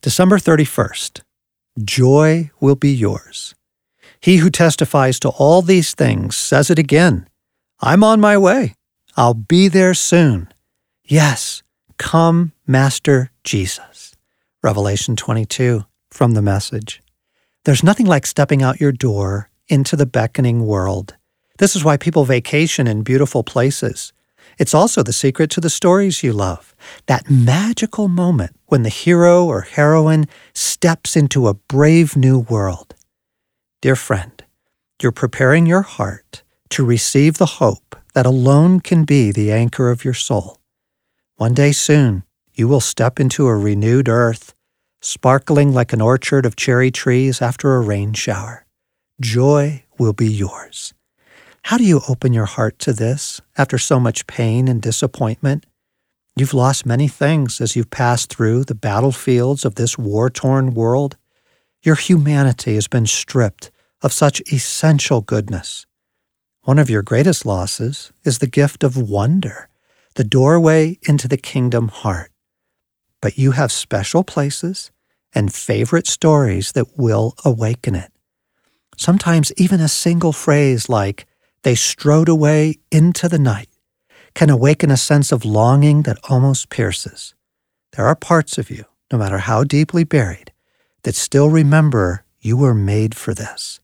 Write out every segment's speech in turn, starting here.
December 31st. Joy will be yours. He who testifies to all these things says it again I'm on my way. I'll be there soon. Yes, come, Master Jesus. Revelation 22 from the message. There's nothing like stepping out your door into the beckoning world. This is why people vacation in beautiful places. It's also the secret to the stories you love. That magical moment when the hero or heroine steps into a brave new world. Dear friend, you're preparing your heart to receive the hope that alone can be the anchor of your soul. One day soon, you will step into a renewed earth, sparkling like an orchard of cherry trees after a rain shower. Joy will be yours. How do you open your heart to this after so much pain and disappointment? You've lost many things as you've passed through the battlefields of this war torn world. Your humanity has been stripped of such essential goodness. One of your greatest losses is the gift of wonder, the doorway into the kingdom heart. But you have special places and favorite stories that will awaken it. Sometimes even a single phrase like, they strode away into the night can awaken a sense of longing that almost pierces. There are parts of you, no matter how deeply buried, that still remember you were made for this.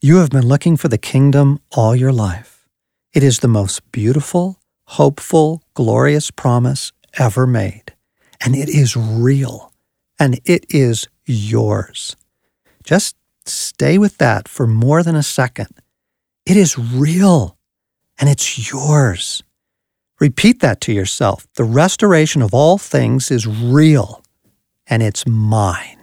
You have been looking for the kingdom all your life. It is the most beautiful, hopeful, glorious promise ever made. And it is real. And it is yours. Just stay with that for more than a second it is real and it's yours. Repeat that to yourself. The restoration of all things is real and it's mine.